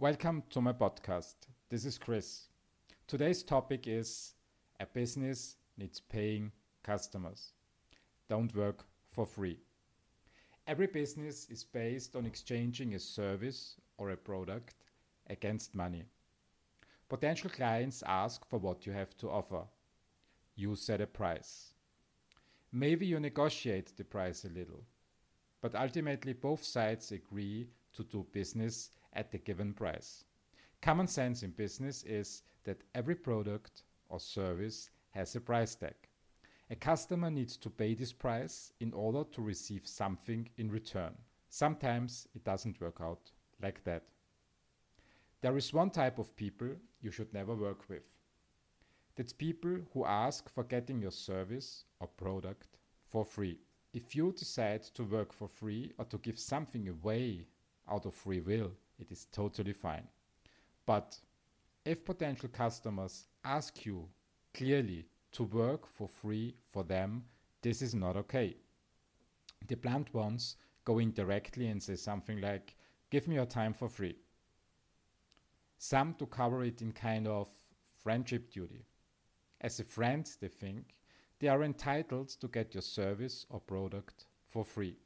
Welcome to my podcast. This is Chris. Today's topic is a business needs paying customers. Don't work for free. Every business is based on exchanging a service or a product against money. Potential clients ask for what you have to offer. You set a price. Maybe you negotiate the price a little, but ultimately both sides agree to do business at the given price. Common sense in business is that every product or service has a price tag. A customer needs to pay this price in order to receive something in return. Sometimes it doesn't work out like that. There is one type of people you should never work with. That's people who ask for getting your service or product for free. If you decide to work for free or to give something away out of free will, it is totally fine. But if potential customers ask you clearly to work for free for them, this is not okay. The blunt ones go in directly and say something like, Give me your time for free. Some to cover it in kind of friendship duty. As a friend, they think, they are entitled to get your service or product for free.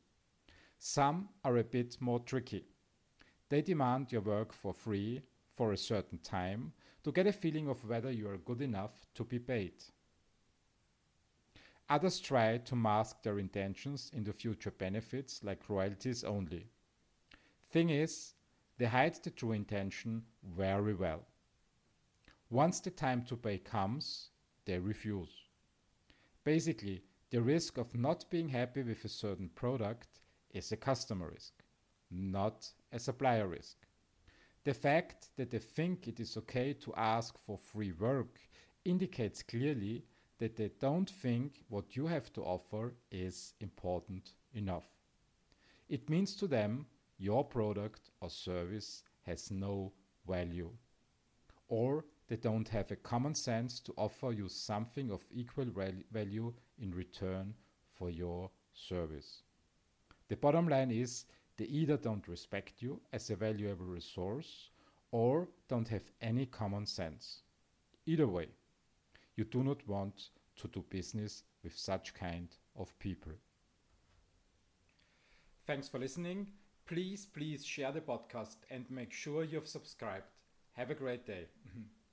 Some are a bit more tricky. They demand your work for free for a certain time to get a feeling of whether you are good enough to be paid. Others try to mask their intentions in the future benefits like royalties only. Thing is, they hide the true intention very well. Once the time to pay comes, they refuse. Basically, the risk of not being happy with a certain product is a customer risk not a supplier risk. The fact that they think it is okay to ask for free work indicates clearly that they don't think what you have to offer is important enough. It means to them your product or service has no value. Or they don't have a common sense to offer you something of equal value in return for your service. The bottom line is they either don't respect you as a valuable resource or don't have any common sense. Either way, you do not want to do business with such kind of people. Thanks for listening. Please, please share the podcast and make sure you've subscribed. Have a great day.